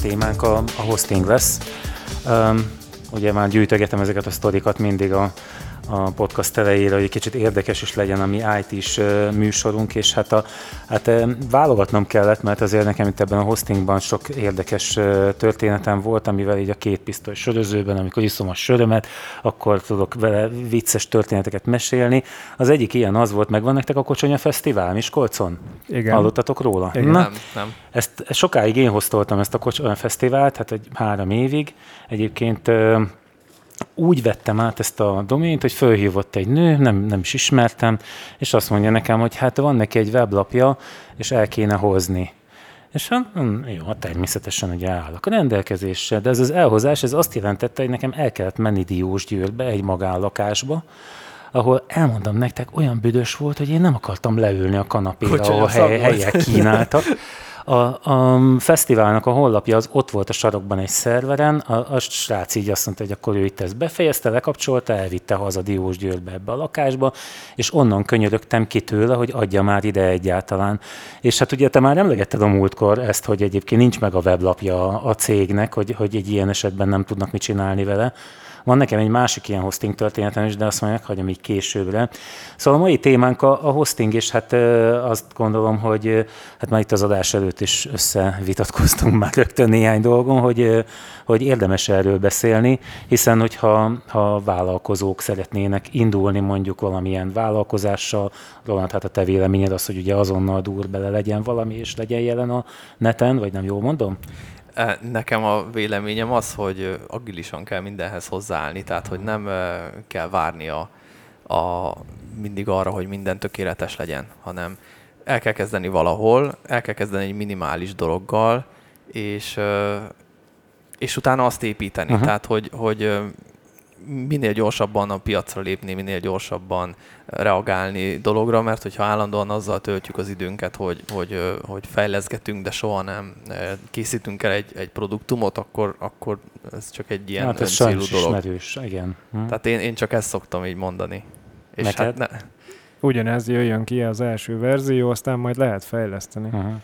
témánk a, a hosting lesz. Um, ugye már gyűjtögetem ezeket a sztorikat mindig a, a podcast elejére, hogy egy kicsit érdekes is legyen a mi IT-s műsorunk, és hát, a, hát válogatnom kellett, mert azért nekem itt ebben a hostingban sok érdekes történetem volt, amivel így a két pisztoly sörözőben, amikor iszom a sörömet, akkor tudok vele vicces történeteket mesélni. Az egyik ilyen az volt, megvan nektek a Kocsonya Fesztivál Miskolcon? Igen. Hallottatok róla? Igen. Na, Nem, nem. ezt sokáig én hoztoltam ezt a Kocsonya Fesztivált, hát egy három évig. Egyébként úgy vettem át ezt a domént, hogy fölhívott egy nő, nem, nem is ismertem, és azt mondja nekem, hogy hát van neki egy weblapja, és el kéne hozni. És hát, hm, jó, hát természetesen ugye állok a rendelkezésre, de ez az elhozás, ez azt jelentette, hogy nekem el kellett menni Diósgyőrbe, egy magánlakásba, ahol elmondom nektek, olyan büdös volt, hogy én nem akartam leülni a kanapéra, Kocsonya ahol hely, helyek kínáltak. A, a fesztiválnak a honlapja az ott volt a sarokban egy szerveren, a, a srác így azt mondta, hogy akkor ő itt ezt befejezte, lekapcsolta, elvitte haza Diósgyőrbe ebbe a lakásba, és onnan könyörögtem ki tőle, hogy adja már ide egyáltalán. És hát ugye te már emlegetted a múltkor ezt, hogy egyébként nincs meg a weblapja a cégnek, hogy, hogy egy ilyen esetben nem tudnak mit csinálni vele. Van nekem egy másik ilyen hosting történetem is, de azt mondják, hagyom így későbbre. Szóval a mai témánk a, a hosting, és hát azt gondolom, hogy hát már itt az adás előtt is összevitatkoztunk már rögtön néhány dolgon, hogy, hogy érdemes erről beszélni, hiszen hogyha ha vállalkozók szeretnének indulni mondjuk valamilyen vállalkozással, Roland, hát a te véleményed az, hogy ugye azonnal dur bele legyen valami, és legyen jelen a neten, vagy nem jól mondom? E, Nekem a véleményem az, hogy agilisan kell mindenhez hozzáállni, tehát hogy nem kell várni a, a, mindig arra, hogy minden tökéletes legyen, hanem el kell kezdeni valahol, el kell kezdeni egy minimális dologgal, és, és utána azt építeni. Aha. Tehát, hogy, hogy minél gyorsabban a piacra lépni, minél gyorsabban reagálni dologra, mert hogyha állandóan azzal töltjük az időnket, hogy, hogy, hogy fejleszgetünk, de soha nem készítünk el egy, egy produktumot, akkor, akkor ez csak egy ilyen hát ez sajnos dolog. ismerős, igen. Hm. Tehát én, én csak ezt szoktam így mondani. És Neked? hát ne, Ugyanez jöjjön ki az első verzió, aztán majd lehet fejleszteni. Aha.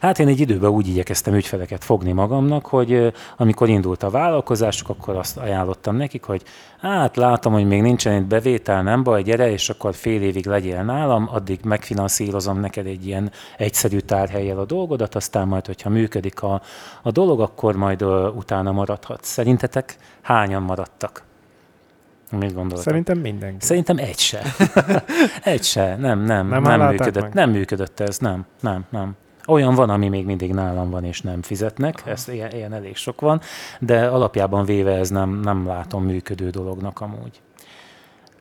Hát én egy időben úgy igyekeztem ügyfeleket fogni magamnak, hogy amikor indult a vállalkozásuk, akkor azt ajánlottam nekik, hogy hát látom, hogy még nincsen itt bevétel, nem baj, gyere, és akkor fél évig legyél nálam, addig megfinanszírozom neked egy ilyen egyszerű tárhelyel a dolgodat, aztán majd, hogyha működik a, a dolog, akkor majd utána maradhatsz. Szerintetek hányan maradtak? Mit gondoltok? Szerintem mindenki. Szerintem egy se. egy se, nem, nem, Nem nem, működött, meg? nem működött ez, nem, nem, nem. Olyan van, ami még mindig nálam van, és nem fizetnek, ez ilyen, ilyen elég sok van, de alapjában véve ez nem, nem látom működő dolognak amúgy.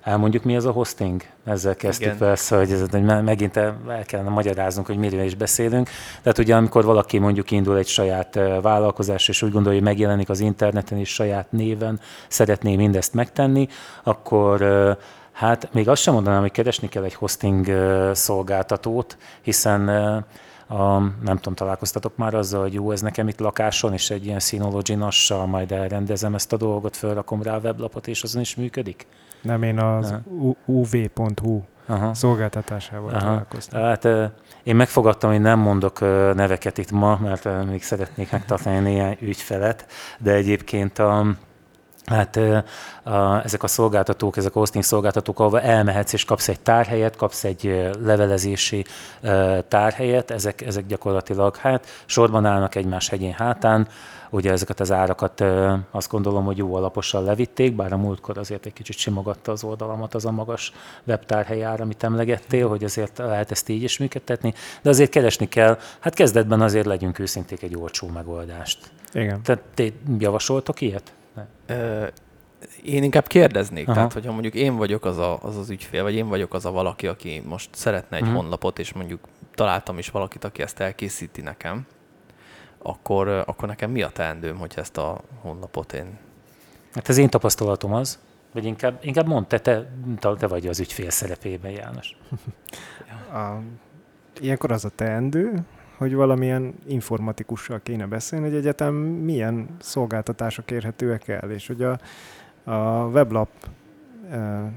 Elmondjuk, mi ez a hosting? Ezzel kezdtük Igen. persze, hogy, ez, hogy me- megint el el kellene magyaráznunk, hogy miről is beszélünk. Tehát ugye, amikor valaki mondjuk indul egy saját vállalkozás, és úgy gondolja, hogy megjelenik az interneten, és saját néven szeretné mindezt megtenni, akkor hát még azt sem mondanám, hogy keresni kell egy hosting szolgáltatót, hiszen a, nem tudom, találkoztatok már azzal, hogy jó, ez nekem itt lakáson, és egy ilyen Synology nassal majd elrendezem ezt a dolgot, fölrakom rá a weblapot, és azon is működik? Nem, én az uv.hu Aha. szolgáltatásával Aha. találkoztam. Hát én megfogadtam, hogy nem mondok neveket itt ma, mert még szeretnék megtartani néhány ügyfelet, de egyébként a, Hát ezek a szolgáltatók, ezek a hosting szolgáltatók, ahova elmehetsz és kapsz egy tárhelyet, kapsz egy levelezési tárhelyet, ezek, ezek gyakorlatilag hát sorban állnak egymás hegyén hátán, ugye ezeket az árakat azt gondolom, hogy jó alaposan levitték, bár a múltkor azért egy kicsit simogatta az oldalamat az a magas webtárhely ár, amit emlegettél, hogy azért lehet ezt így is működtetni, de azért keresni kell, hát kezdetben azért legyünk őszinték egy olcsó megoldást. Igen. Tehát te javasoltok ilyet? Én inkább kérdeznék, Aha. Tehát hogyha mondjuk én vagyok az, a, az az ügyfél, vagy én vagyok az a valaki, aki most szeretne egy uh-huh. honlapot, és mondjuk találtam is valakit, aki ezt elkészíti nekem, akkor, akkor nekem mi a teendőm, hogy ezt a honlapot én... Hát az én tapasztalatom az, vagy inkább, inkább mondd, te, te, te vagy az ügyfél szerepében, János. A, ilyenkor az a teendő, hogy valamilyen informatikussal kéne beszélni, hogy egyetem milyen szolgáltatások érhetőek el, és hogy a, a weblap e,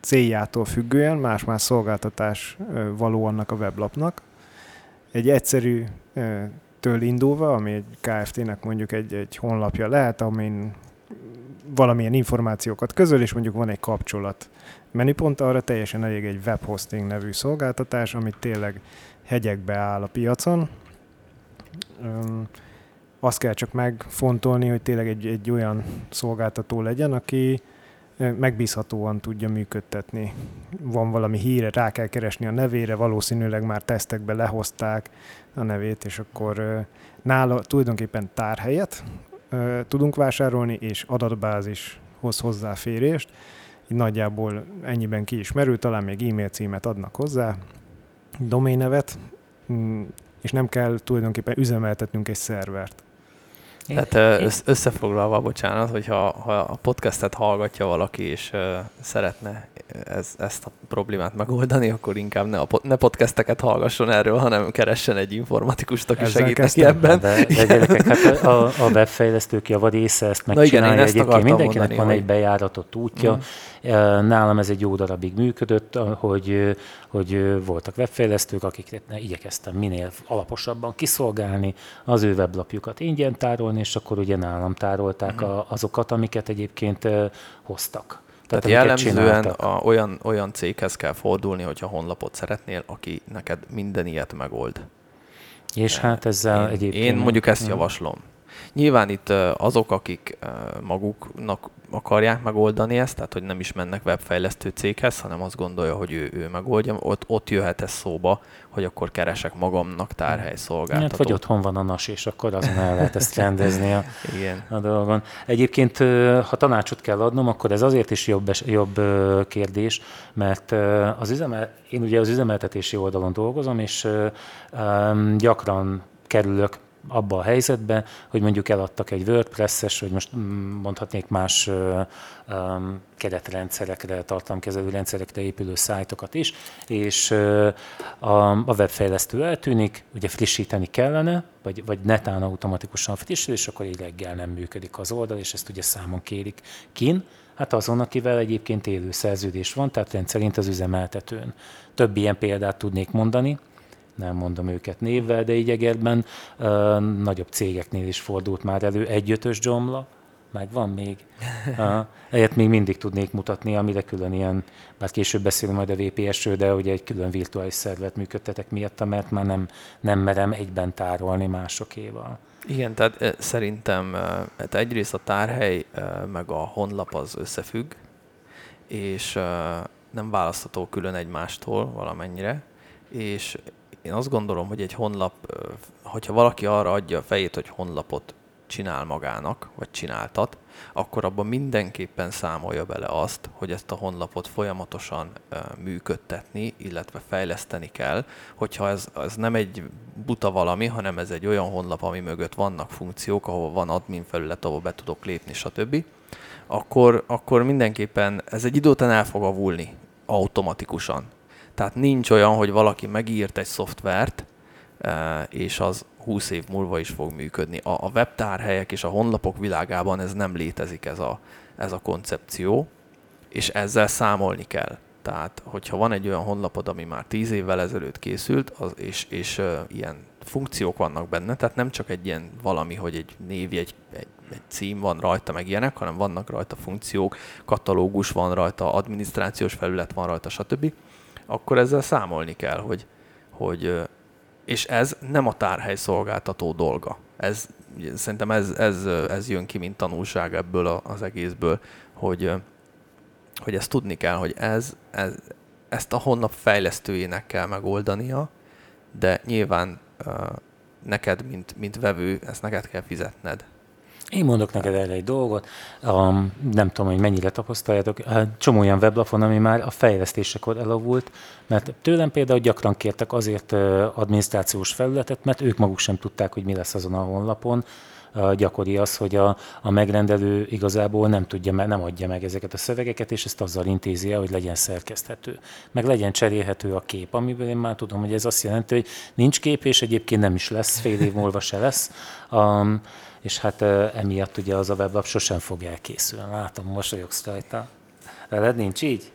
céljától függően más-más szolgáltatás e, való annak a weblapnak. Egy egyszerű e, től indulva, ami egy KFT-nek mondjuk egy, egy honlapja lehet, amin valamilyen információkat közöl, és mondjuk van egy kapcsolat menüpont, arra teljesen elég egy webhosting nevű szolgáltatás, amit tényleg hegyekbe áll a piacon. Öm, azt kell csak megfontolni, hogy tényleg egy, egy olyan szolgáltató legyen, aki megbízhatóan tudja működtetni. Van valami híre, rá kell keresni a nevére, valószínűleg már tesztekbe lehozták a nevét, és akkor nála tulajdonképpen tárhelyet tudunk vásárolni, és adatbázishoz hozzáférést. Így nagyjából ennyiben ki is merül, talán még e-mail címet adnak hozzá, doménevet, mm, és nem kell tulajdonképpen üzemeltetnünk egy szervert. Tehát összefoglalva, bocsánat, hogyha ha a podcastet hallgatja valaki, és szeretne ez, ezt a problémát megoldani, akkor inkább ne, a, ne podcasteket hallgasson erről, hanem keressen egy informatikust, aki Ezzel segít neki ebben. De, de gyerekek, hát a, a webfejlesztők része ezt megcsinálja. igen, Egyébként mindenkinek mondani, van hogy... egy bejáratott útja. Mm. Nálam ez egy jó darabig működött, hogy, hogy voltak webfejlesztők, akik igyekeztem minél alaposabban kiszolgálni az ő weblapjukat ingyen tárolni, és akkor ugye nálam tárolták mm. azokat, amiket egyébként hoztak. Tehát, Tehát jellemzően a, olyan, olyan céghez kell fordulni, hogyha honlapot szeretnél, aki neked minden ilyet megold. És hát ezzel én, egyébként... Én mondjuk ezt javaslom. Nyilván itt azok, akik maguknak akarják megoldani ezt, tehát hogy nem is mennek webfejlesztő céghez, hanem azt gondolja, hogy ő, ő megoldja, ott, ott jöhet ez szóba, hogy akkor keresek magamnak tárhely szolgáltatót. Hát, vagy otthon van a NAS, és akkor azon el lehet ezt rendezni a, Igen. a dolgon. Egyébként, ha tanácsot kell adnom, akkor ez azért is jobb, jobb kérdés, mert az üzemel, én ugye az üzemeltetési oldalon dolgozom, és gyakran kerülök abba a helyzetbe, hogy mondjuk eladtak egy WordPress-es, vagy most mondhatnék más keretrendszerekre, tartalomkezelő rendszerekre épülő szájtokat is, és a, a webfejlesztő eltűnik, ugye frissíteni kellene, vagy, vagy netán automatikusan frissül, és akkor egy reggel nem működik az oldal, és ezt ugye számon kérik kin. Hát azon, akivel egyébként élő szerződés van, tehát rendszerint az üzemeltetőn. Több ilyen példát tudnék mondani, nem mondom őket névvel, de így Egerben uh, nagyobb cégeknél is fordult már elő egyötös gyomla, meg van még. Uh, egyet még mindig tudnék mutatni, amire külön ilyen, bár később beszélünk majd a VPS-ről, de ugye egy külön virtuális szervet működtetek miatt, mert már nem, nem merem egyben tárolni másokéval. Igen, tehát szerintem hát egyrészt a tárhely meg a honlap az összefügg, és nem választható külön egymástól valamennyire, és én azt gondolom, hogy egy honlap, hogyha valaki arra adja a fejét, hogy honlapot csinál magának, vagy csináltat, akkor abban mindenképpen számolja bele azt, hogy ezt a honlapot folyamatosan működtetni, illetve fejleszteni kell, hogyha ez, ez nem egy buta valami, hanem ez egy olyan honlap, ami mögött vannak funkciók, ahol van admin felület, ahol be tudok lépni, stb., akkor, akkor mindenképpen ez egy idő után el fog avulni automatikusan. Tehát nincs olyan, hogy valaki megírt egy szoftvert, e, és az 20 év múlva is fog működni. A webtárhelyek és a honlapok világában ez nem létezik ez a, ez a koncepció, és ezzel számolni kell. Tehát, hogyha van egy olyan honlapod, ami már 10 évvel ezelőtt készült, az, és, és uh, ilyen funkciók vannak benne, tehát nem csak egy ilyen valami, hogy egy név, egy, egy, egy cím van rajta, meg ilyenek, hanem vannak rajta funkciók, katalógus van rajta, adminisztrációs felület van rajta, stb akkor ezzel számolni kell, hogy, hogy és ez nem a tárhely szolgáltató dolga. Ez, szerintem ez, ez, ez jön ki, mint tanulság ebből az egészből, hogy, hogy ezt tudni kell, hogy ez, ez, ezt a honlap fejlesztőjének kell megoldania, de nyilván neked, mint, mint vevő, ezt neked kell fizetned. Én mondok neked erre egy dolgot, um, nem tudom, hogy mennyire tapasztaljátok, csomó olyan weblapon, ami már a fejlesztésekor elavult, mert tőlem például gyakran kértek azért adminisztrációs felületet, mert ők maguk sem tudták, hogy mi lesz azon a honlapon. Gyakori az, hogy a, a megrendelő igazából nem tudja, nem adja meg ezeket a szövegeket, és ezt azzal intézi el, hogy legyen szerkeszthető. Meg legyen cserélhető a kép, amiből én már tudom, hogy ez azt jelenti, hogy nincs kép, és egyébként nem is lesz, fél év múlva se lesz. Um, és hát emiatt ugye az a weblap sosem fog elkészülni. Látom, mosolyogsz rajta. Veled nincs így?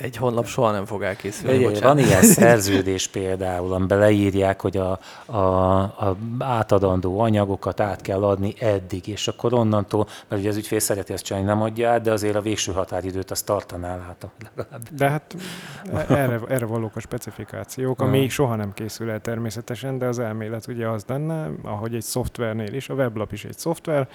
Egy honlap soha nem fog elkészülni. Ugye, van ilyen szerződés például, amiben leírják, hogy a, a, a átadandó anyagokat át kell adni eddig, és akkor onnantól, mert ugye az ügyfél szereti ezt csinálni, nem adja át, de azért a végső határidőt azt tartaná át. De hát erre, erre valók a specifikációk, ami soha nem készül el természetesen, de az elmélet ugye az lenne, ahogy egy szoftvernél is, a weblap is egy szoftver,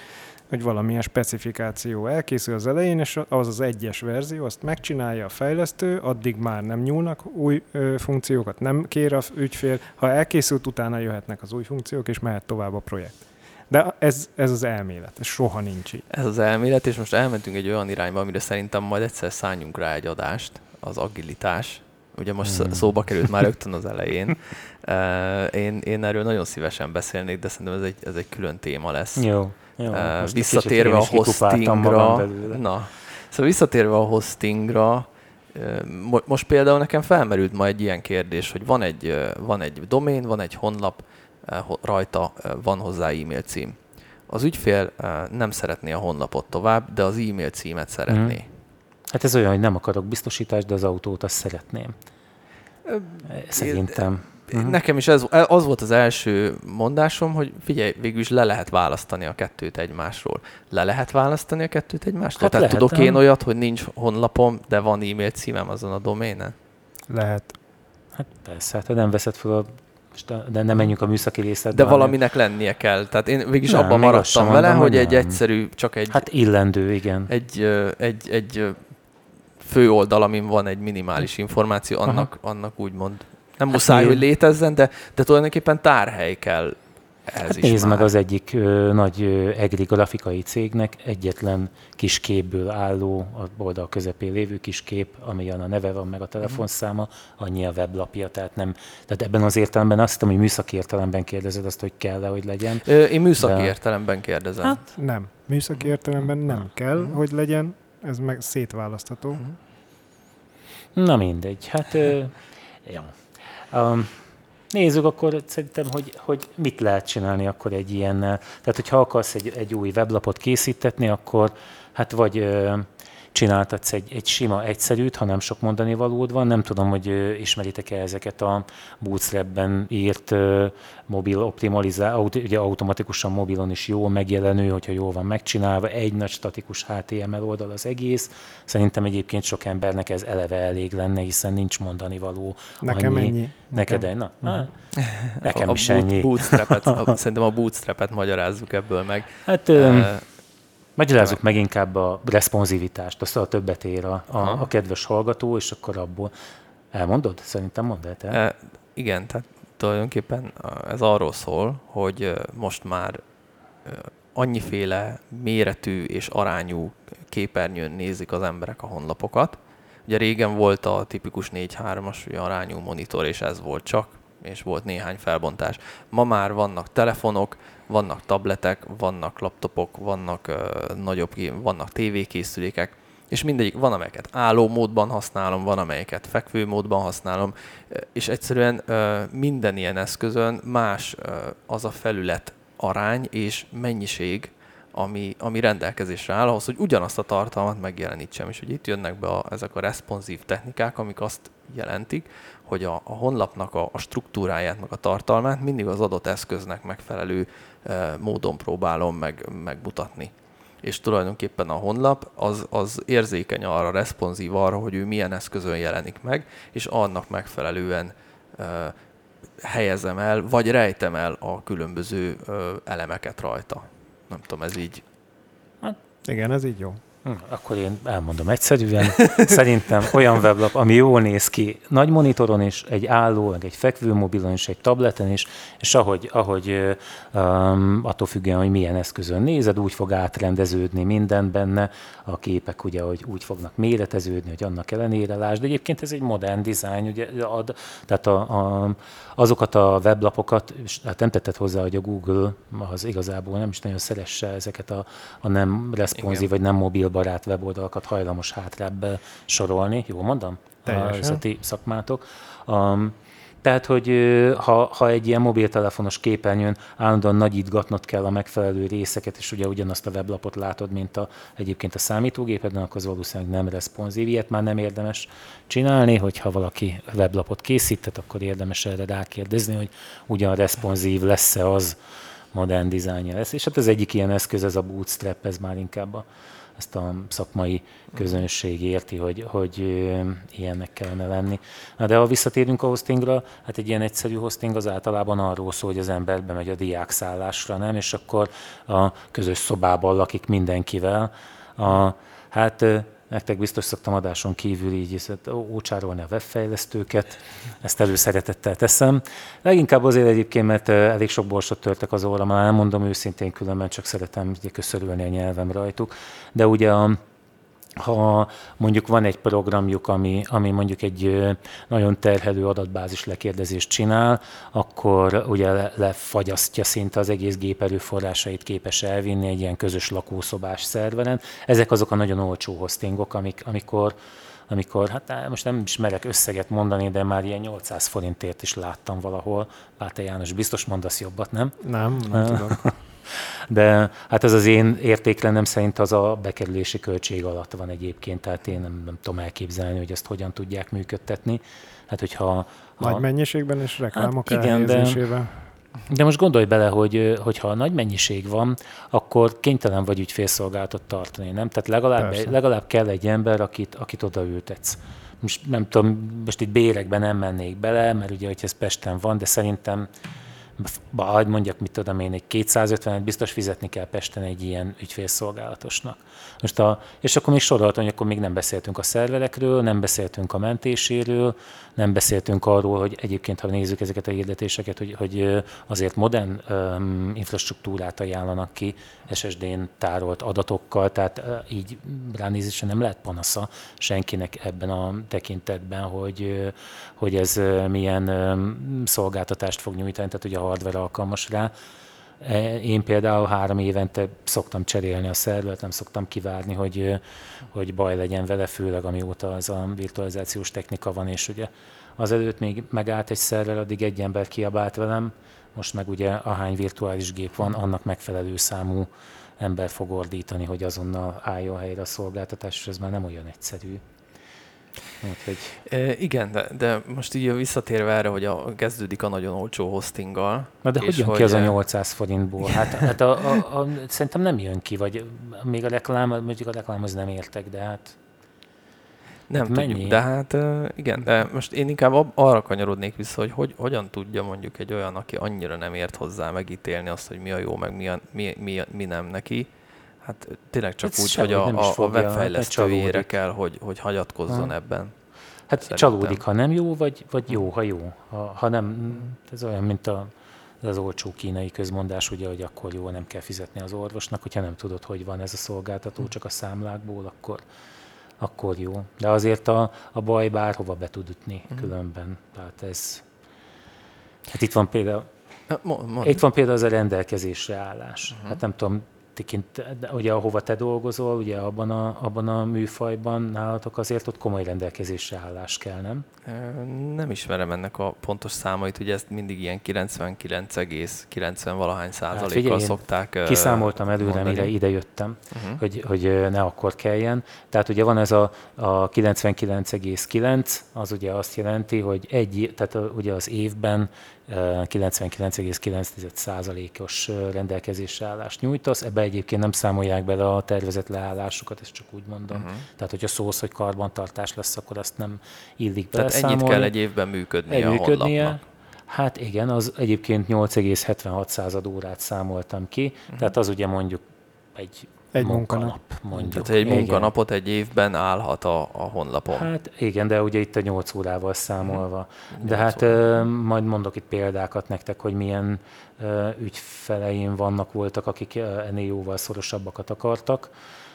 hogy valamilyen specifikáció elkészül az elején, és az az egyes verzió, azt megcsinálja a fejlesztő, addig már nem nyúlnak új ö, funkciókat, nem kér a ügyfél, ha elkészült, utána jöhetnek az új funkciók, és mehet tovább a projekt. De ez, ez az elmélet, ez soha nincs így. Ez az elmélet, és most elmentünk egy olyan irányba, amire szerintem majd egyszer szálljunk rá egy adást, az agilitás. Ugye most hmm. szóba került már rögtön az elején. Én, én erről nagyon szívesen beszélnék, de szerintem ez egy, ez egy külön téma lesz. Jó. Jó, uh, visszatérve a hostingra, na, szóval visszatérve a hostingra, most például nekem felmerült ma egy ilyen kérdés, hogy van egy, van egy domén, van egy honlap, rajta van hozzá e-mail cím. Az ügyfél nem szeretné a honlapot tovább, de az e-mail címet szeretné. Hmm. Hát ez olyan, hogy nem akarok biztosítást, de az autót azt szeretném. Szerintem. Uh-huh. Nekem is ez, az volt az első mondásom, hogy figyelj, végül is le lehet választani a kettőt egymásról. Le lehet választani a kettőt egymásról? Hát Tehát lehet, tudok én olyat, hogy nincs honlapom, de van e-mail címem azon a doménen? Lehet. Hát persze, hát nem veszed fel a de nem menjünk a műszaki részletbe. De valaminek hanem... lennie kell. Tehát én végig abban maradtam vele, mondom, hogy nem. egy egyszerű, csak egy... Hát illendő, igen. Egy, egy, egy fő oldal, amin van egy minimális információ, annak, Aha. annak úgymond nem hát muszáj, hogy létezzen, de, de tulajdonképpen tárhely kell ehhez hát is nézd már. meg az egyik ö, nagy ö, egri grafikai cégnek egyetlen kis képből álló, a oldal közepén lévő kis kép, amilyen a neve van, meg a telefonszáma, annyi a weblapja, tehát nem, tehát ebben az értelemben azt hiszem, hogy műszaki értelemben kérdezed azt, hogy kell-e, hogy legyen. Ö, én műszaki de... értelemben kérdezem. Hát nem. Műszaki értelemben nem kell, uh-huh. hogy legyen, ez meg szétválasztható. Uh-huh. Na mindegy, hát ö, jó. Um, nézzük akkor szerintem, hogy, hogy mit lehet csinálni akkor egy ilyennel. Tehát, hogyha akarsz egy, egy új weblapot készítetni, akkor hát vagy csináltatsz egy, egy sima, egyszerűt, ha nem sok mondani valód van. Nem tudom, hogy ismeritek-e ezeket a Bootstrap-ben írt mobil optimalizál, ugye automatikusan mobilon is jó megjelenő, hogyha jól van megcsinálva, egy nagy statikus HTML oldal az egész. Szerintem egyébként sok embernek ez eleve elég lenne, hiszen nincs mondani való. Nekem annyi. ennyi. Neked ennyi? Na, na, nekem a, is ennyi. Bootstrap-et, a, szerintem a bootstrap-et magyarázzuk ebből meg. Hát, uh, Magyarázzuk meg inkább a responsivitást, azt a többet ér a, a, a kedves hallgató, és akkor abból elmondod? Szerintem mondd el te. E, igen, tehát tulajdonképpen ez arról szól, hogy most már annyiféle méretű és arányú képernyőn nézik az emberek a honlapokat. Ugye régen volt a tipikus 4-3-as arányú monitor, és ez volt csak, és volt néhány felbontás. Ma már vannak telefonok, vannak tabletek, vannak laptopok, vannak uh, nagyobb, vannak tévékészülékek, és mindegyik van, amelyeket álló módban használom, van, amelyeket fekvő módban használom, és egyszerűen uh, minden ilyen eszközön más uh, az a felület arány és mennyiség, ami, ami rendelkezésre áll ahhoz, hogy ugyanazt a tartalmat megjelenítsem. És hogy itt jönnek be a, ezek a responsív technikák, amik azt jelentik, hogy a, a honlapnak a, a struktúráját, meg a tartalmát mindig az adott eszköznek megfelelő e, módon próbálom meg, megmutatni. És tulajdonképpen a honlap az, az érzékeny arra, responsív arra, hogy ő milyen eszközön jelenik meg, és annak megfelelően e, helyezem el, vagy rejtem el a különböző e, elemeket rajta. Nem tudom, ez így. Hát, igen, ez így jó. Hm, akkor én elmondom egyszerűen. Szerintem olyan weblap, ami jól néz ki nagy monitoron is, egy álló, meg egy fekvő mobilon is, egy tableten is, és ahogy, ahogy um, attól függően, hogy milyen eszközön nézed, úgy fog átrendeződni minden benne. A képek ugye hogy úgy fognak méreteződni, hogy annak ellenére lásd. De egyébként ez egy modern design, ugye ad, tehát a, a, azokat a weblapokat, és hát nem tetted hozzá, hogy a Google az igazából nem is nagyon szeresse ezeket a, a nem responsív, vagy nem mobil barát weboldalakat hajlamos hátrább sorolni, jól mondom? Teljesen. A szakmátok. Um, Tehát, hogy ha, ha egy ilyen mobiltelefonos képernyőn állandóan nagyítgatnod kell a megfelelő részeket, és ugye ugyanazt a weblapot látod, mint a, egyébként a számítógépeden, akkor az valószínűleg nem responsív. Ilyet már nem érdemes csinálni, hogyha valaki weblapot készített, akkor érdemes erre rákérdezni, hogy ugyan responsív lesz-e az modern dizájnja lesz. És hát az egyik ilyen eszköz, ez a bootstrap, ez már inkább a ezt a szakmai közönség érti, hogy, hogy ilyennek kellene lenni. Na de ha visszatérünk a hostingra, hát egy ilyen egyszerű hosting az általában arról szól, hogy az ember bemegy a diákszállásra, nem? És akkor a közös szobában lakik mindenkivel. A, hát Nektek biztos szoktam adáson kívül így ócsárolni a webfejlesztőket, ezt előszeretettel teszem. Leginkább azért egyébként, mert elég sok borsot törtek az óra, már nem mondom őszintén, különben csak szeretem köszörülni a nyelvem rajtuk. De ugye a, ha mondjuk van egy programjuk, ami, ami mondjuk egy nagyon terhelő adatbázis lekérdezést csinál, akkor ugye lefagyasztja szinte az egész gép erőforrásait képes elvinni egy ilyen közös lakószobás szerveren. Ezek azok a nagyon olcsó hostingok, amik, amikor amikor, hát most nem is merek összeget mondani, de már ilyen 800 forintért is láttam valahol. Páte János, biztos mondasz jobbat, nem? Nem, nem tudok. De hát ez az én értéklenem szerint az a bekerülési költség alatt van egyébként, tehát én nem, nem tudom elképzelni, hogy ezt hogyan tudják működtetni. Hát, hogyha, Nagy ha, mennyiségben és reklámok hát igen, de, de most gondolj bele, hogy, hogyha nagy mennyiség van, akkor kénytelen vagy ügyfélszolgálatot tartani, nem? Tehát legalább, legalább kell egy ember, akit, akit odaültetsz. Most nem tudom, most itt bérekben nem mennék bele, mert ugye, hogy ez Pesten van, de szerintem vagy mondjak, mit tudom én, egy 250-et biztos fizetni kell Pesten egy ilyen ügyfélszolgálatosnak. Most a, és akkor még soroltam, hogy akkor még nem beszéltünk a szerverekről, nem beszéltünk a mentéséről, nem beszéltünk arról, hogy egyébként, ha nézzük ezeket a hirdetéseket, hogy, hogy azért modern um, infrastruktúrát ajánlanak ki SSD-n tárolt adatokkal, tehát uh, így ránézésre nem lehet panasza senkinek ebben a tekintetben, hogy, hogy ez milyen um, szolgáltatást fog nyújtani, tehát hogy a hardware alkalmas rá. E, én például három évente szoktam cserélni a szervert, nem szoktam kivárni, hogy, hogy baj legyen vele, főleg amióta az a virtualizációs technika van, és ugye azelőtt még megállt egy szerver, addig egy ember kiabált velem, most meg ugye ahány virtuális gép van, annak megfelelő számú ember fog ordítani, hogy azonnal álljon helyre a szolgáltatás, és ez már nem olyan egyszerű. Úgyhogy... E, igen, de, de most így visszatérve erre, hogy a, kezdődik a nagyon olcsó hostinggal. Na de hogy jön ki az a 800 forintból? Hát, hát a, a, a, szerintem nem jön ki, vagy még a reklám, mondjuk a reklám az nem értek, de hát... Nem hát tudjuk, mennyi? de hát igen, de most én inkább arra kanyarodnék vissza, hogy, hogy hogyan tudja mondjuk egy olyan, aki annyira nem ért hozzá megítélni azt, hogy mi a jó, meg mi, a, mi, mi, mi nem neki, Hát tényleg csak Ez úgy, hogy a, a, a webfejlesztőjére hát kell, hogy, hogy hagyatkozzon ha. ebben. Hát Szerintem. csalódik, ha nem jó, vagy, vagy jó, ha jó. Ha, ha nem, ez olyan, mint a, az olcsó kínai közmondás, ugye, hogy akkor jó, nem kell fizetni az orvosnak, hogyha nem tudod, hogy van ez a szolgáltató, hm. csak a számlákból, akkor, akkor jó. De azért a, a baj bárhova be tud ütni mm. különben. Tehát ez... Hát itt van például, Itt van például az a rendelkezésre állás. Uh-huh. Hát nem tudom, tekint, ugye ahova te dolgozol, ugye abban a, abban a műfajban nálatok azért ott komoly rendelkezésre állás kell, nem? Nem ismerem ennek a pontos számait, ugye ezt mindig ilyen 99,90 valahány százalékkal hát szokták Kiszámoltam előre, mondani. mire ide jöttem, uh-huh. hogy, hogy ne akkor kelljen. Tehát ugye van ez a, a 99,9, az ugye azt jelenti, hogy egy, tehát ugye az évben 99,9%-os rendelkezésre állást nyújtasz. Ebbe egyébként nem számolják bele a tervezett leállásokat, ezt csak úgy mondom. Uh-huh. Tehát, hogyha szólsz, hogy karbantartás lesz, akkor azt nem illik bele Tehát ennyit kell egy évben működnie egy a működnie, honlapnak. Hát igen, az egyébként 8,76 órát számoltam ki, uh-huh. tehát az ugye mondjuk egy egy munkanap. Mondjuk. Tehát egy munkanapot egy évben állhat a, a honlapon. Hát igen, de ugye itt a 8 órával számolva. Hmm. De hát óra. majd mondok itt példákat nektek, hogy milyen ügyfeleim vannak, voltak, akik ennél jóval szorosabbakat akartak.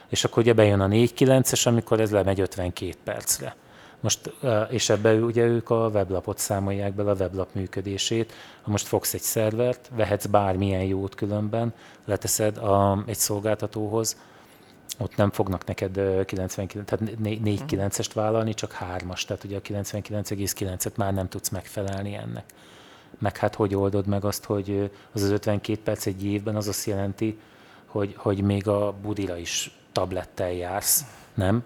És akkor ugye bejön a 4.9-es, amikor ez lemegy 52 percre. Most, és ebbe ugye ők a weblapot számolják bele, a weblap működését. Ha most fogsz egy szervert, vehetsz bármilyen jót különben, leteszed a, egy szolgáltatóhoz, ott nem fognak neked 99, tehát 4-9-est vállalni, csak 3-as, tehát ugye a 99,9-et már nem tudsz megfelelni ennek. Meg hát hogy oldod meg azt, hogy az az 52 perc egy évben az azt jelenti, hogy, hogy még a budira is tablettel jársz, nem?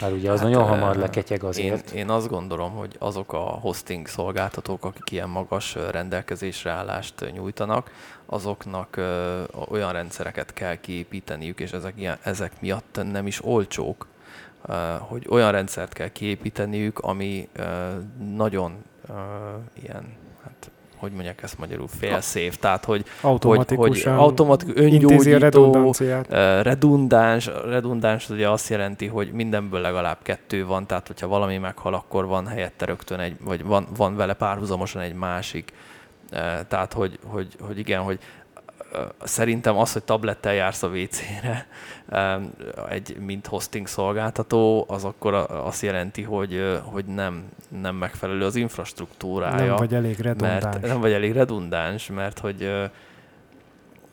Mert ugye az hát, nagyon hamar leketyeg azért. Én, én azt gondolom, hogy azok a hosting szolgáltatók, akik ilyen magas rendelkezésre állást nyújtanak, azoknak ö, olyan rendszereket kell kiépíteniük, és ezek, ilyen, ezek miatt nem is olcsók, ö, hogy olyan rendszert kell kiépíteniük, ami ö, nagyon ö, ilyen hogy mondják ezt magyarul, fail-safe, tehát hogy, hogy, hogy automatik, öngyógyító, redundáns, redundáns ugye azt jelenti, hogy mindenből legalább kettő van, tehát hogyha valami meghal, akkor van helyette rögtön egy, vagy van, van vele párhuzamosan egy másik. Tehát, hogy, hogy, hogy igen, hogy szerintem az, hogy tablettel jársz a WC-re, egy, mint hosting szolgáltató, az akkor azt jelenti, hogy, hogy nem, nem megfelelő az infrastruktúrája. Nem vagy elég redundáns. Mert, nem vagy elég redundáns, mert hogy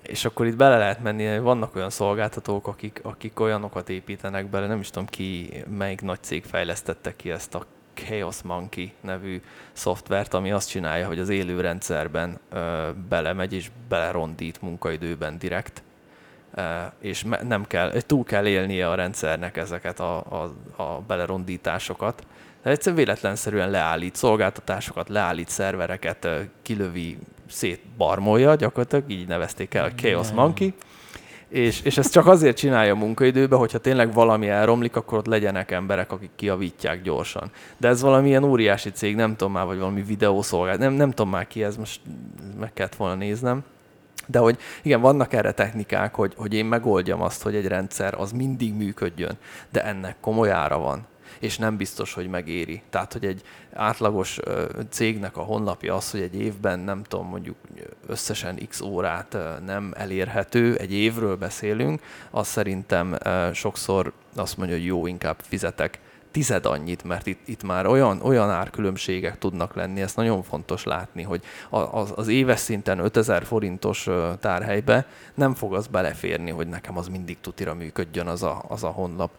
és akkor itt bele lehet menni, vannak olyan szolgáltatók, akik, akik olyanokat építenek bele, nem is tudom ki, melyik nagy cég fejlesztette ki ezt a Chaos Monkey nevű szoftvert, ami azt csinálja, hogy az élő rendszerben ö, belemegy és belerondít munkaidőben direkt, ö, és nem kell, túl kell élnie a rendszernek ezeket a, a, a belerondításokat. De egyszerűen véletlenszerűen leállít szolgáltatásokat, leállít szervereket, kilövi, szétbarmolja, gyakorlatilag így nevezték el a Chaos Monkey, és, és ezt csak azért csinálja a munkaidőben, hogyha tényleg valami elromlik, akkor ott legyenek emberek, akik kiavítják gyorsan. De ez valamilyen óriási cég, nem tudom már, vagy valami videószolgálat, nem, nem tudom már ki ez, most meg kellett volna néznem. De hogy igen, vannak erre technikák, hogy, hogy én megoldjam azt, hogy egy rendszer az mindig működjön, de ennek komoly ára van és nem biztos, hogy megéri. Tehát, hogy egy átlagos cégnek a honlapja az, hogy egy évben nem tudom, mondjuk összesen x órát nem elérhető, egy évről beszélünk, az szerintem sokszor azt mondja, hogy jó, inkább fizetek tized annyit, mert itt, itt már olyan, olyan árkülönbségek tudnak lenni, ezt nagyon fontos látni, hogy az, az éves szinten 5000 forintos tárhelybe nem fog az beleférni, hogy nekem az mindig tutira működjön az a, az a honlap.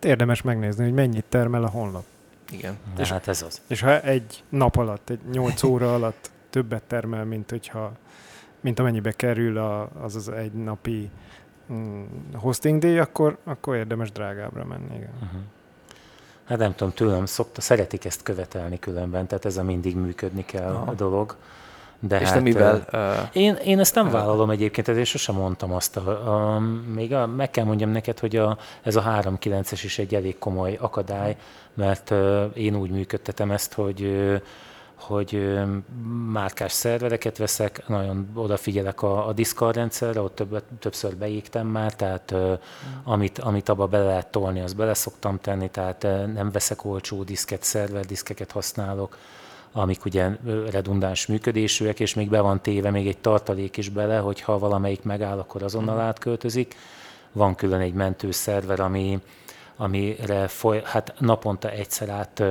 Érdemes megnézni, hogy mennyit termel a honlap. Igen. De és, hát ez az. És ha egy nap alatt, egy 8 óra alatt többet termel, mint hogyha mint amennyibe kerül a, az az egy napi mm, hosting díj, akkor, akkor érdemes drágábbra menni. Igen. Uh-huh. Hát nem tudom, tőlem szokta, szeretik ezt követelni különben, tehát ez a mindig működni kell Aha. a dolog. De és hát, te mivel? Uh, én, én ezt nem uh, vállalom egyébként, ezért sosem mondtam azt. A, a, még a, meg kell mondjam neked, hogy a, ez a 3.9-es is egy elég komoly akadály, mert uh, én úgy működtetem ezt, hogy uh, hogy márkás szervereket veszek, nagyon odafigyelek a, a Discord rendszerre, ott többet, többször beégtem már, tehát mm. amit, amit abba bele lehet tolni, azt bele szoktam tenni, tehát nem veszek olcsó diszket, szerver diszkeket használok, amik ugye redundáns működésűek, és még be van téve még egy tartalék is bele, hogy ha valamelyik megáll, akkor azonnal mm. átköltözik. Van külön egy mentőszerver, ami, amire foly, hát naponta egyszer át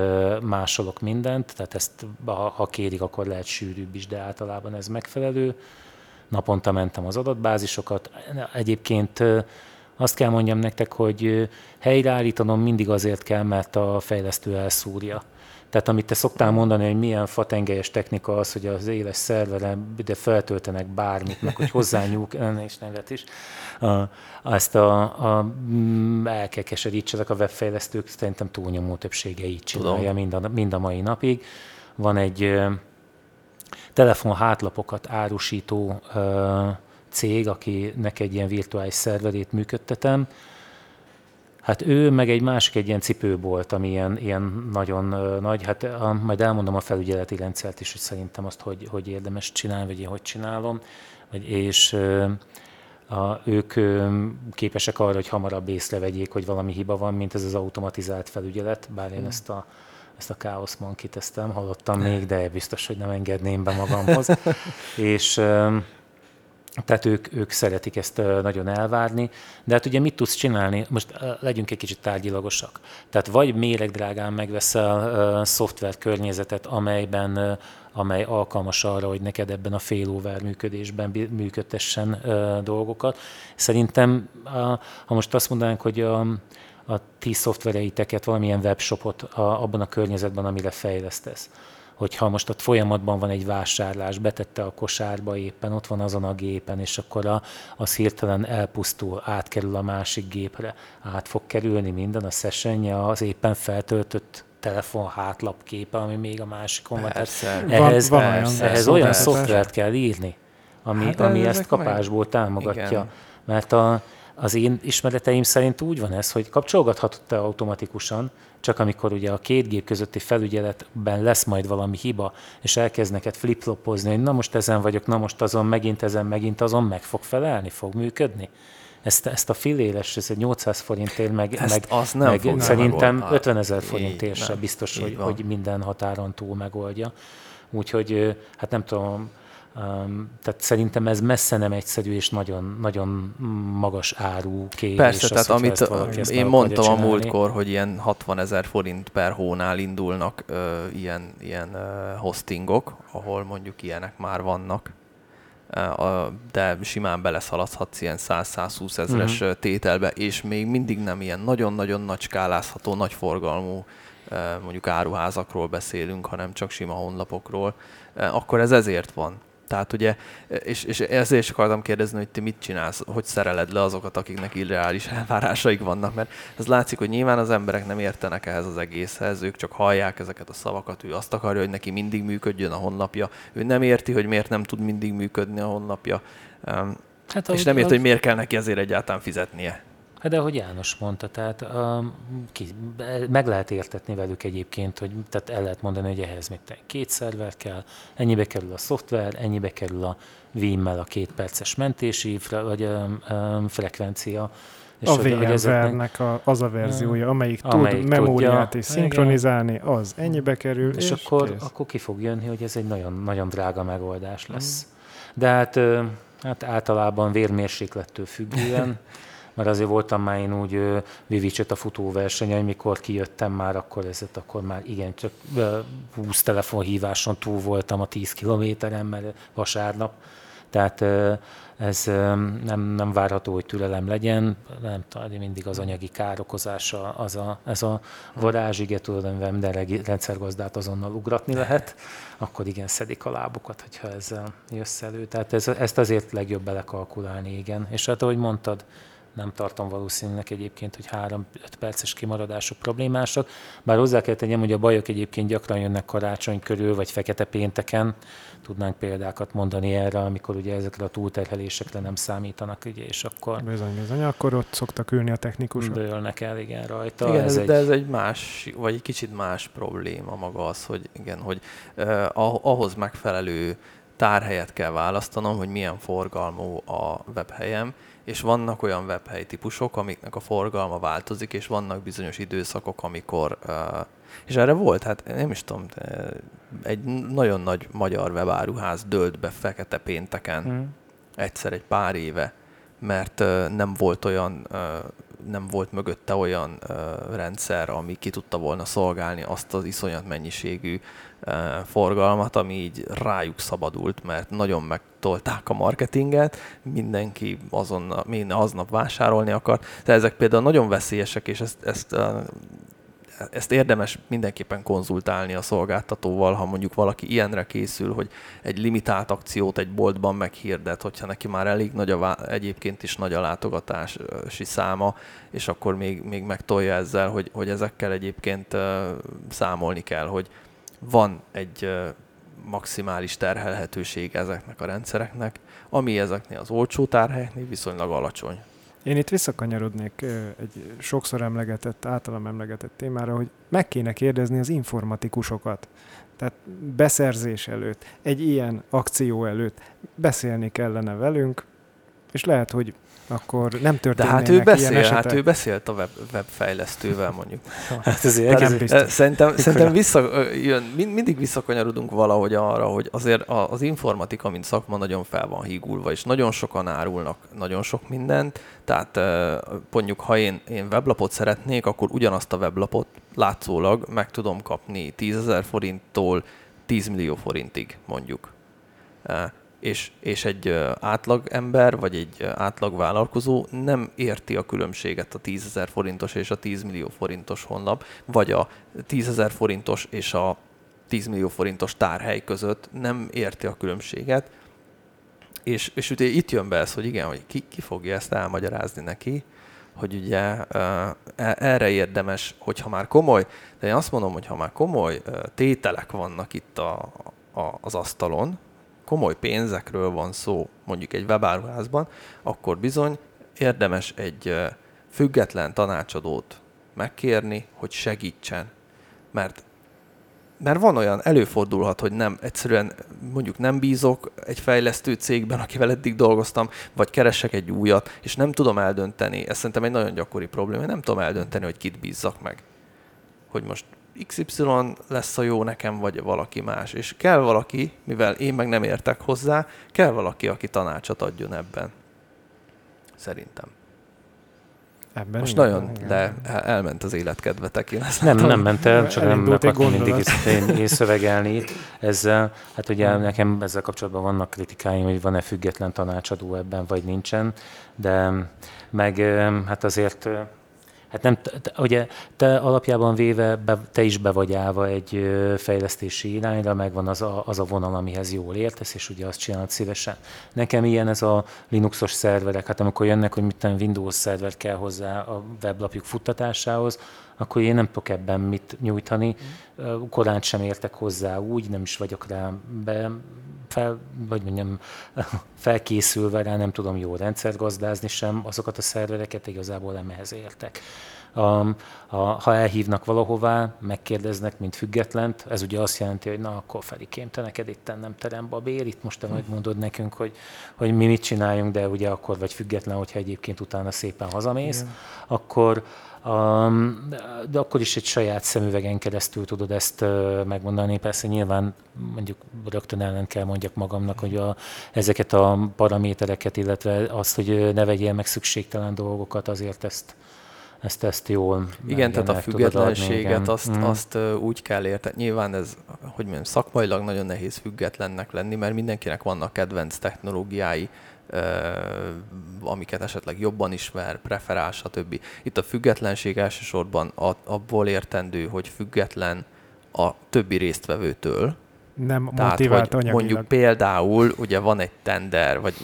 másolok mindent, tehát ezt ha, ha kérik, akkor lehet sűrűbb is, de általában ez megfelelő. Naponta mentem az adatbázisokat. Egyébként azt kell mondjam nektek, hogy helyreállítanom mindig azért kell, mert a fejlesztő elszúrja. Tehát amit te szoktál mondani, hogy milyen fatengelyes technika az, hogy az éles szerveren de feltöltenek bármit, meg hogy hozzányúk, és nevet is, a, ezt a, a, mm, el kell keserítsenek a webfejlesztők, szerintem túlnyomó többsége így csinálja mind a, mind a mai napig. Van egy telefon hátlapokat árusító cég, akinek egy ilyen virtuális szerverét működtetem, Hát ő meg egy másik egy ilyen cipőbolt, ami ilyen, ilyen nagyon nagy, hát a, majd elmondom a felügyeleti rendszert is, hogy szerintem azt, hogy, hogy érdemes csinálni, vagy én hogy csinálom, vagy, és a, ők képesek arra, hogy hamarabb észrevegyék, hogy valami hiba van, mint ez az automatizált felügyelet, bár én mm. ezt a ezt a Chaos Monkey tesztem, hallottam még, de biztos, hogy nem engedném be magamhoz. és tehát ők, ők szeretik ezt nagyon elvárni, de hát ugye mit tudsz csinálni? Most legyünk egy kicsit tárgyilagosak. Tehát vagy méregdrágán megveszel szoftver környezetet, amelyben amely alkalmas arra, hogy neked ebben a failover működésben működtessen dolgokat. Szerintem, ha most azt mondanánk, hogy a, a ti szoftvereiteket, valamilyen webshopot a, abban a környezetben, amire fejlesztesz, hogyha most ott folyamatban van egy vásárlás, betette a kosárba éppen, ott van azon a gépen, és akkor a, az hirtelen elpusztul, átkerül a másik gépre, át fog kerülni minden a sessionje az éppen feltöltött telefon hátlapképe, ami még a másikon van. Persze. ehhez, van, van persze, ehhez olyan szoftvert kell írni, ami, hát, ami ezt kapásból meg... támogatja. Igen. Mert a, az én ismereteim szerint úgy van ez, hogy kapcsolgathatod te automatikusan, csak amikor ugye a két gép közötti felügyeletben lesz majd valami hiba, és elkezd neked flip-flopozni, hogy na most ezen vagyok, na most azon, megint ezen, megint azon, meg fog felelni, fog működni. Ezt, ezt a filéles, ez egy 800 forintért, meg, ezt meg, az nem meg szerintem 50 ezer forintért se biztos, hogy, hogy minden határon túl megoldja. Úgyhogy hát nem tudom, tehát szerintem ez messze nem egyszerű és nagyon, nagyon magas áru kérés. Persze, tehát amit én mondtam a múltkor, hogy ilyen 60 ezer forint per hónál indulnak uh, ilyen, ilyen uh, hostingok, ahol mondjuk ilyenek már vannak, de simán beleszaladhatsz ilyen 100-120 ezeres uh-huh. tételbe, és még mindig nem ilyen nagyon-nagyon nagy skálázható, nagy forgalmú mondjuk áruházakról beszélünk, hanem csak sima honlapokról, akkor ez ezért van. Tehát ugye, és, és ezért is akartam kérdezni, hogy ti mit csinálsz, hogy szereled le azokat, akiknek irreális elvárásaik vannak, mert ez látszik, hogy nyilván az emberek nem értenek ehhez az egészhez, ők csak hallják ezeket a szavakat, ő azt akarja, hogy neki mindig működjön a honlapja, ő nem érti, hogy miért nem tud mindig működni a honlapja, hát, és nem érti, hogy miért kell neki ezért egyáltalán fizetnie. Hát de ahogy János mondta, tehát um, ki, meg lehet értetni velük egyébként, hogy tehát el lehet mondani, hogy ehhez még két szerver kell, ennyibe kerül a szoftver, ennyibe kerül a Vim-mel a két perces mentési fre, vagy um, um, frekvencia. És a VMware-nek a, az a verziója, amelyik, amelyik tud memóriát is szinkronizálni, az ennyibe kerül. És, és akkor, akkor ki fog jönni, hogy ez egy nagyon, nagyon drága megoldás lesz. Mm. De hát, hát általában vérmérséklettől függően mert azért voltam már én úgy Vivicset a futóversenyen, mikor kijöttem már, akkor ez akkor már igen, csak 20 telefonhíváson túl voltam a 10 kilométeren, mert vasárnap. Tehát ez nem, nem várható, hogy türelem legyen, nem mindig az anyagi károkozása, az a, ez a varázsige, tudod, minden rendszergazdát azonnal ugratni lehet, akkor igen, szedik a lábukat, hogyha ezzel jössz elő. Tehát ez, ezt azért legjobb belekalkulálni, igen. És hát ahogy mondtad, nem tartom valószínűnek egyébként, hogy 3-5 perces kimaradások problémásak. Bár hozzá kell tegyem, hogy a bajok egyébként gyakran jönnek karácsony körül, vagy fekete pénteken. Tudnánk példákat mondani erre, amikor ugye ezekre a túlterhelésekre nem számítanak, ugye, és akkor... Bizony, bizony, akkor ott szoktak ülni a technikusok. Dőlnek el, igen, rajta. Igen, ez, ez egy... de ez egy más, vagy egy kicsit más probléma maga az, hogy igen, hogy eh, ahhoz megfelelő tárhelyet kell választanom, hogy milyen forgalmú a webhelyem, és vannak olyan webhely típusok, amiknek a forgalma változik, és vannak bizonyos időszakok, amikor, és erre volt, hát nem is tudom, egy nagyon nagy magyar webáruház dőlt be fekete pénteken, hmm. egyszer egy pár éve, mert nem volt olyan, nem volt mögötte olyan rendszer, ami ki tudta volna szolgálni azt az iszonyat mennyiségű forgalmat, ami így rájuk szabadult, mert nagyon megtolták a marketinget, mindenki azon, minden aznap vásárolni akar. De ezek például nagyon veszélyesek, és ezt, ezt ezt érdemes mindenképpen konzultálni a szolgáltatóval, ha mondjuk valaki ilyenre készül, hogy egy limitált akciót egy boltban meghirdet, hogyha neki már elég nagy a, egyébként is nagy a látogatási száma, és akkor még, még megtolja ezzel, hogy, hogy ezekkel egyébként számolni kell, hogy van egy maximális terhelhetőség ezeknek a rendszereknek, ami ezeknél az olcsó tárhelyeknél viszonylag alacsony. Én itt visszakanyarodnék egy sokszor emlegetett, általam emlegetett témára, hogy meg kéne kérdezni az informatikusokat. Tehát beszerzés előtt, egy ilyen akció előtt beszélni kellene velünk, és lehet, hogy akkor nem történnek De hát ő beszél, hát ő beszélt a web, webfejlesztővel mondjuk. hát ezért nem biztos. Szerintem, szerintem vissza, jön, mindig visszakanyarodunk valahogy arra, hogy azért az informatika, mint szakma nagyon fel van hígulva, és nagyon sokan árulnak nagyon sok mindent, tehát mondjuk, ha én, én weblapot szeretnék, akkor ugyanazt a weblapot látszólag meg tudom kapni 10 ezer forinttól 10 millió forintig mondjuk. És, és egy átlag ember, vagy egy átlag vállalkozó nem érti a különbséget a 10 ezer forintos és a 10 millió forintos honlap, vagy a 10 ezer forintos és a 10 millió forintos tárhely között nem érti a különbséget, és, és ugye itt jön be ez, hogy igen, hogy ki, ki fogja ezt elmagyarázni neki, hogy ugye e, erre érdemes, hogyha már komoly, de én azt mondom, hogy ha már komoly tételek vannak itt a, a, az asztalon, komoly pénzekről van szó, mondjuk egy webáruházban, akkor bizony érdemes egy független tanácsadót megkérni, hogy segítsen. Mert mert van olyan, előfordulhat, hogy nem, egyszerűen mondjuk nem bízok egy fejlesztő cégben, akivel eddig dolgoztam, vagy keresek egy újat, és nem tudom eldönteni, ez szerintem egy nagyon gyakori probléma, nem tudom eldönteni, hogy kit bízzak meg. Hogy most XY lesz a jó nekem, vagy valaki más. És kell valaki, mivel én meg nem értek hozzá, kell valaki, aki tanácsot adjon ebben. Szerintem. Ebben Most igen, nagyon igen. le, elment az életkedvetek. Én nem, nem ment el, csak nem akartam mindig én, én szövegelni ezzel. Hát ugye hmm. nekem ezzel kapcsolatban vannak kritikáim, hogy van-e független tanácsadó ebben, vagy nincsen, de meg hát azért Hát nem, te, ugye te alapjában véve be, te is be vagy állva egy fejlesztési irányra, megvan az a, az a vonal, amihez jól értesz, és ugye azt csinálod szívesen. Nekem ilyen ez a Linuxos szerverek, hát amikor jönnek, hogy mit Windows szerver kell hozzá a weblapjuk futtatásához, akkor én nem tudok ebben mit nyújtani. Korán sem értek hozzá úgy, nem is vagyok rá be, fel, vagy mondjam, felkészülve rá, nem tudom jól rendszergazdázni sem, azokat a szervereket igazából nem ehhez értek. Um, a, ha elhívnak valahová, megkérdeznek, mint függetlent, ez ugye azt jelenti, hogy na, akkor Ferikém, te neked itt nem terembe a bér, itt most te majd mondod nekünk, hogy, hogy mi mit csináljunk, de ugye akkor vagy független, hogyha egyébként utána szépen hazamész, Igen. akkor, Um, de akkor is egy saját szemüvegen keresztül tudod ezt uh, megmondani. Persze nyilván mondjuk rögtön ellen kell mondjak magamnak, hogy a, ezeket a paramétereket, illetve azt, hogy ne vegyél meg szükségtelen dolgokat, azért ezt, ezt, ezt jól Igen, tehát a függetlenséget adni, azt, mm. azt úgy kell érteni. Nyilván ez, hogy mondjam, szakmailag nagyon nehéz függetlennek lenni, mert mindenkinek vannak kedvenc technológiái, amiket esetleg jobban ismer, preferál, stb. Itt a függetlenség elsősorban abból értendő, hogy független a többi résztvevőtől, nem Tehát, motivált hogy anyagilag. Mondjuk például, ugye van egy tender, vagy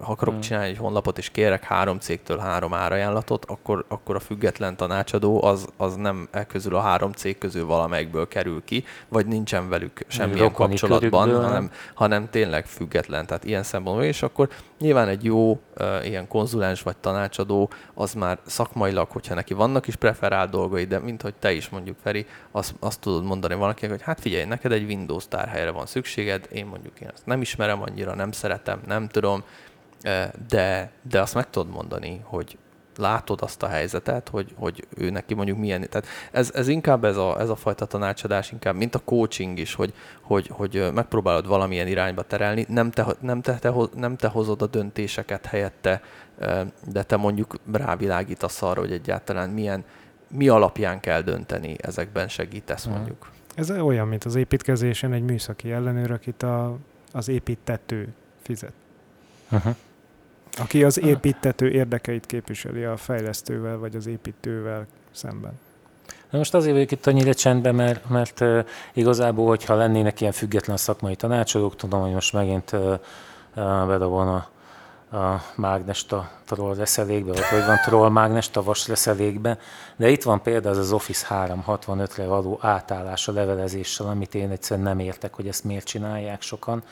ha akarok hmm. csinálni egy honlapot, és kérek három cégtől három árajánlatot, akkor, akkor a független tanácsadó az, az nem e közül a három cég közül valamelyikből kerül ki, vagy nincsen velük semmilyen kapcsolatban, hanem, hanem tényleg független. Tehát ilyen szempontból, és akkor nyilván egy jó uh, ilyen konzulens vagy tanácsadó, az már szakmailag, hogyha neki vannak is preferált dolgai, de mint hogy te is mondjuk, Feri, azt, azt tudod mondani valakinek, hogy hát figyelj, neked egy Windows tárhely helyre van szükséged, én mondjuk én ezt nem ismerem annyira, nem szeretem, nem tudom, de, de azt meg tudod mondani, hogy látod azt a helyzetet, hogy, hogy ő neki mondjuk milyen, tehát ez, ez inkább ez a, ez a fajta tanácsadás, inkább mint a coaching is, hogy, hogy, hogy megpróbálod valamilyen irányba terelni, nem te, nem, te, te, nem te hozod a döntéseket helyette, de te mondjuk rávilágítasz arra, hogy egyáltalán milyen, mi alapján kell dönteni, ezekben segítesz mondjuk. Ez olyan, mint az építkezésen egy műszaki ellenőr, akit a, az építető fizet. Uh-huh. Aki az építető érdekeit képviseli a fejlesztővel vagy az építővel szemben. Na most azért vagyok itt annyira csendben, mert, mert igazából, hogyha lennének ilyen független szakmai tanácsadók, tudom, hogy most megint uh, uh, bedobom a a mágnest a troll reszelékbe, vagy hogy van troll mágnest a vas reszelékbe, de itt van például az az Office 365-re való átállás a levelezéssel, amit én egyszerűen nem értek, hogy ezt miért csinálják sokan,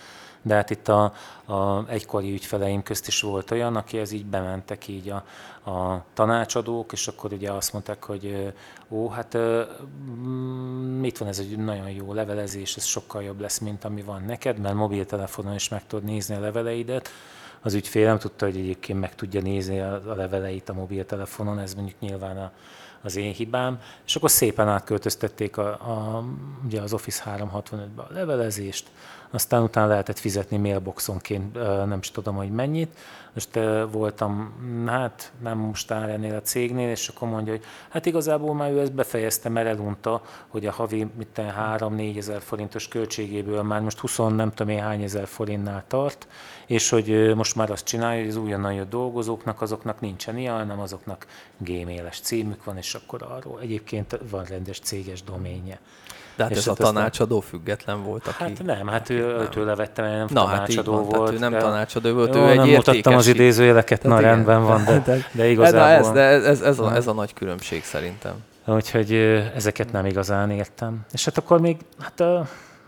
de hát itt a, a egykori ügyfeleim közt is volt olyan, aki ez így bementek így a, a tanácsadók, és akkor ugye azt mondták, hogy ó, hát mm, itt van ez egy nagyon jó levelezés, ez sokkal jobb lesz, mint ami van neked, mert mobiltelefonon is meg tudod nézni a leveleidet, az ügyfél nem tudta, hogy egyébként meg tudja nézni a, a leveleit a mobiltelefonon, ez mondjuk nyilván a, az én hibám, és akkor szépen átköltöztették a, a, ugye az Office 365-be a levelezést, aztán utána lehetett fizetni mailboxonként, nem is tudom, hogy mennyit. Most voltam, hát nem most áll ennél a cégnél, és akkor mondja, hogy hát igazából már ő ezt befejezte, mert elunta, hogy a havi 3-4 ezer forintos költségéből már most 20 nem tudom én hány ezer forintnál tart, és hogy most már azt csinálja, hogy az újonnan jött dolgozóknak, azoknak nincsen ilyen, hanem azoknak gmail-es címük van, és akkor arról egyébként van rendes céges doménje. De hát és ez hát a tanácsadó független volt, aki... Hát nem, hát ő, nem. őtől levettem, nem Na, tanácsadó hát volt. ő nem de... tanácsadó volt, jó, ő egy nem mutattam az idézőjeleket, na igen. rendben van, de, de, igazából... De ez, de ez, ez, ez, a, ez a nagy különbség szerintem. Úgyhogy ezeket nem igazán értem. És hát akkor még, hát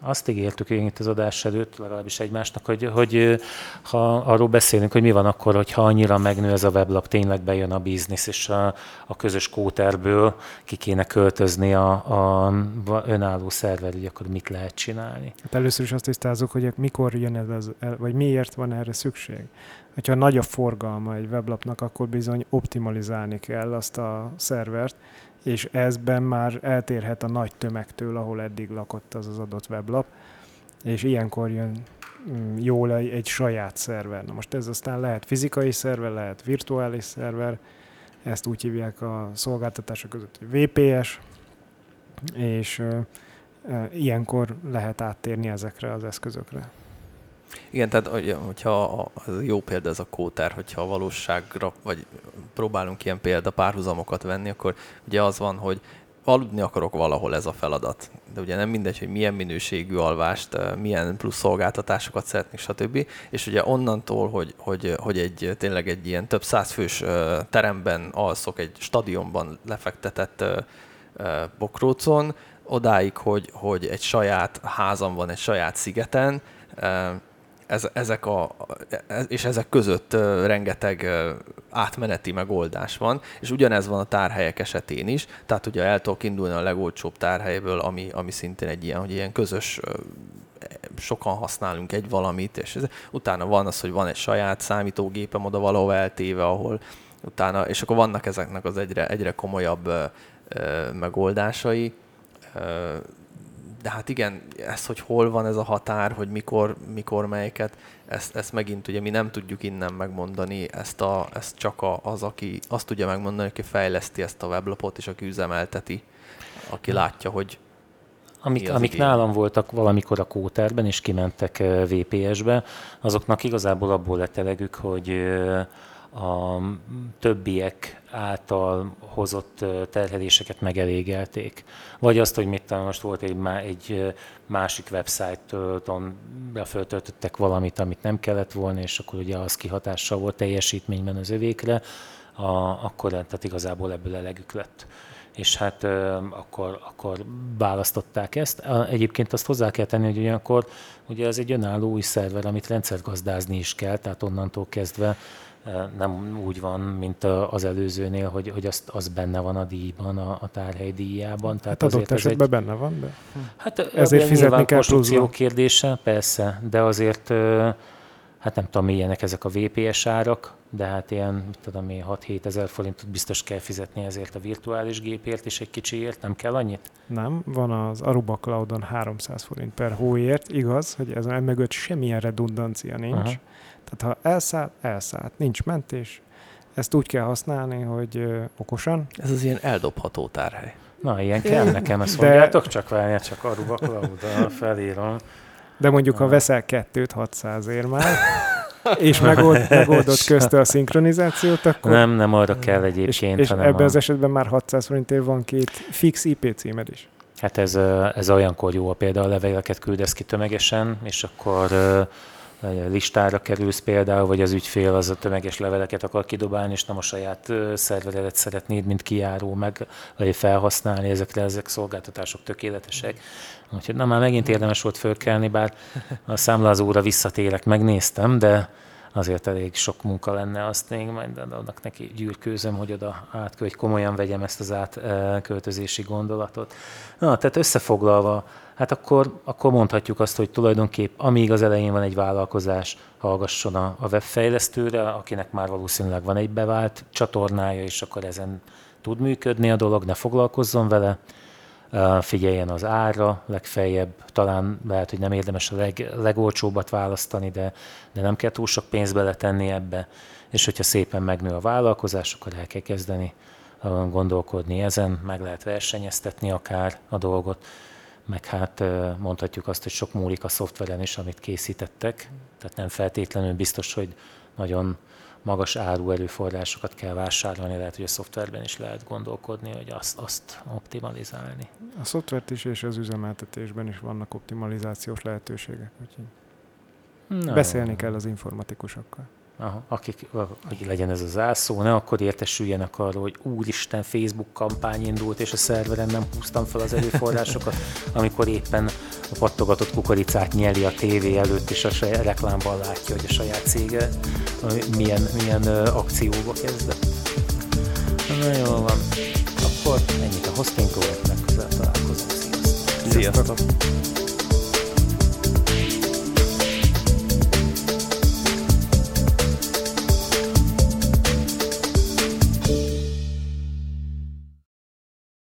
azt ígértük én itt az adás előtt, legalábbis egymásnak, hogy, hogy ha arról beszélünk, hogy mi van akkor, hogyha annyira megnő ez a weblap, tényleg bejön a biznisz, és a, a közös kóterből ki kéne költözni a, a önálló szerver, hogy akkor mit lehet csinálni. Hát először is azt tisztázunk, hogy mikor jön ez, vagy miért van erre szükség. Hogyha nagy a forgalma egy weblapnak, akkor bizony optimalizálni kell azt a szervert, és ezben már eltérhet a nagy tömegtől, ahol eddig lakott az az adott weblap, és ilyenkor jön mm, jól egy, saját szerver. Na most ez aztán lehet fizikai szerver, lehet virtuális szerver, ezt úgy hívják a szolgáltatások között, hogy VPS, és ilyenkor lehet áttérni ezekre az eszközökre. Igen, tehát hogyha az jó példa ez a kóter, hogyha a valóságra, vagy próbálunk ilyen példa párhuzamokat venni, akkor ugye az van, hogy aludni akarok valahol ez a feladat. De ugye nem mindegy, hogy milyen minőségű alvást, milyen plusz szolgáltatásokat szeretnék, stb. És ugye onnantól, hogy, hogy, hogy egy tényleg egy ilyen több száz fős teremben alszok, egy stadionban lefektetett bokrócon, odáig, hogy, hogy egy saját házam van, egy saját szigeten, ez, ezek a, és ezek között rengeteg átmeneti megoldás van, és ugyanez van a tárhelyek esetén is, tehát ugye el tudok indulni a legolcsóbb tárhelyből, ami, ami szintén egy ilyen, hogy ilyen közös sokan használunk egy valamit, és ez, utána van az, hogy van egy saját számítógépem oda valahol eltéve, ahol utána, és akkor vannak ezeknek az egyre, egyre komolyabb ö, ö, megoldásai, ö, de hát igen, ez, hogy hol van ez a határ, hogy mikor, mikor melyiket, ezt, ezt megint ugye mi nem tudjuk innen megmondani, ezt, a, ezt csak a, az, aki azt tudja megmondani, aki fejleszti ezt a weblapot, és aki üzemelteti, aki látja, hogy Amik, amik nálam voltak valamikor a kóterben, és kimentek eh, VPS-be, azoknak igazából abból lett elegük, hogy eh, a többiek által hozott terheléseket megelégelték. Vagy azt, hogy mit most volt egy, egy másik websájton beföltöltöttek valamit, amit nem kellett volna, és akkor ugye az kihatással volt teljesítményben az övékre, a, akkor tehát igazából ebből elegük lett és hát akkor, akkor választották ezt. Egyébként azt hozzá kell tenni, hogy ugyanakkor ugye ez egy önálló új szerver, amit rendszergazdázni is kell, tehát onnantól kezdve nem úgy van, mint az előzőnél, hogy, hogy azt, az benne van a díjban, a, a tárhely díjában. Tehát hát adott esetben egy, benne van, de hát ezért fizetni kell konstrukció kérdése, persze, de azért hát nem tudom, milyenek ezek a VPS árak, de hát ilyen, mit tudom én, 6-7 ezer forintot biztos kell fizetni ezért a virtuális gépért és egy kicsiért, nem kell annyit? Nem, van az Aruba Cloudon 300 forint per hóért, igaz, hogy ez mögött semmilyen redundancia nincs, Aha. Tehát ha elszállt, elszállt, nincs mentés. Ezt úgy kell használni, hogy ö, okosan. Ez az ilyen eldobható tárhely. Na, ilyen kell nekem, ezt mondjátok, csak várjál, csak Aruba Cloud, felírom. De mondjuk, ha veszel kettőt 600 ér már, és megold, megoldott közte a szinkronizációt, akkor... Nem, nem arra kell egyébként, És, és ebben a... az esetben már 600 forintért van két fix IP címed is. Hát ez, ez olyankor jó, a például a leveleket küldesz ki tömegesen, és akkor listára kerülsz például, vagy az ügyfél az a tömeges leveleket akar kidobálni, és nem a saját szerveredet szeretnéd, mint kijáró meg, vagy felhasználni, ezekre ezek szolgáltatások tökéletesek. Úgyhogy na már megint érdemes volt fölkelni, bár a számlázóra visszatérek, megnéztem, de azért elég sok munka lenne, azt még majd annak neki gyűrkőzöm, hogy oda át, hogy komolyan vegyem ezt az átköltözési gondolatot. Na, tehát összefoglalva, hát akkor, akkor mondhatjuk azt, hogy tulajdonképp amíg az elején van egy vállalkozás, hallgasson a, a webfejlesztőre, akinek már valószínűleg van egy bevált csatornája, és akkor ezen tud működni a dolog, ne foglalkozzon vele, figyeljen az árra, legfeljebb talán lehet, hogy nem érdemes a leg, legolcsóbbat választani, de, de nem kell túl sok pénzt beletenni ebbe, és hogyha szépen megnő a vállalkozás, akkor el kell kezdeni gondolkodni ezen, meg lehet versenyeztetni akár a dolgot, meg hát mondhatjuk azt, hogy sok múlik a szoftveren is, amit készítettek, tehát nem feltétlenül biztos, hogy nagyon magas áru erőforrásokat kell vásárolni, lehet, hogy a szoftverben is lehet gondolkodni, hogy azt, azt optimalizálni. A szoftvert is és az üzemeltetésben is vannak optimalizációs lehetőségek, úgyhogy Na, beszélni jó. kell az informatikusokkal. Aha, akik, hogy legyen ez az zászló, ne akkor értesüljenek arról, hogy úristen, Facebook kampány indult, és a szerveren nem húztam fel az erőforrásokat, amikor éppen a pattogatott kukoricát nyeli a tévé előtt, és a saját reklámban látja, hogy a saját cége milyen, milyen akcióba kezdett. Na jó van. Akkor ennyit a hostingról, legközelebb találkozunk. Sziasztok! Sziasztok.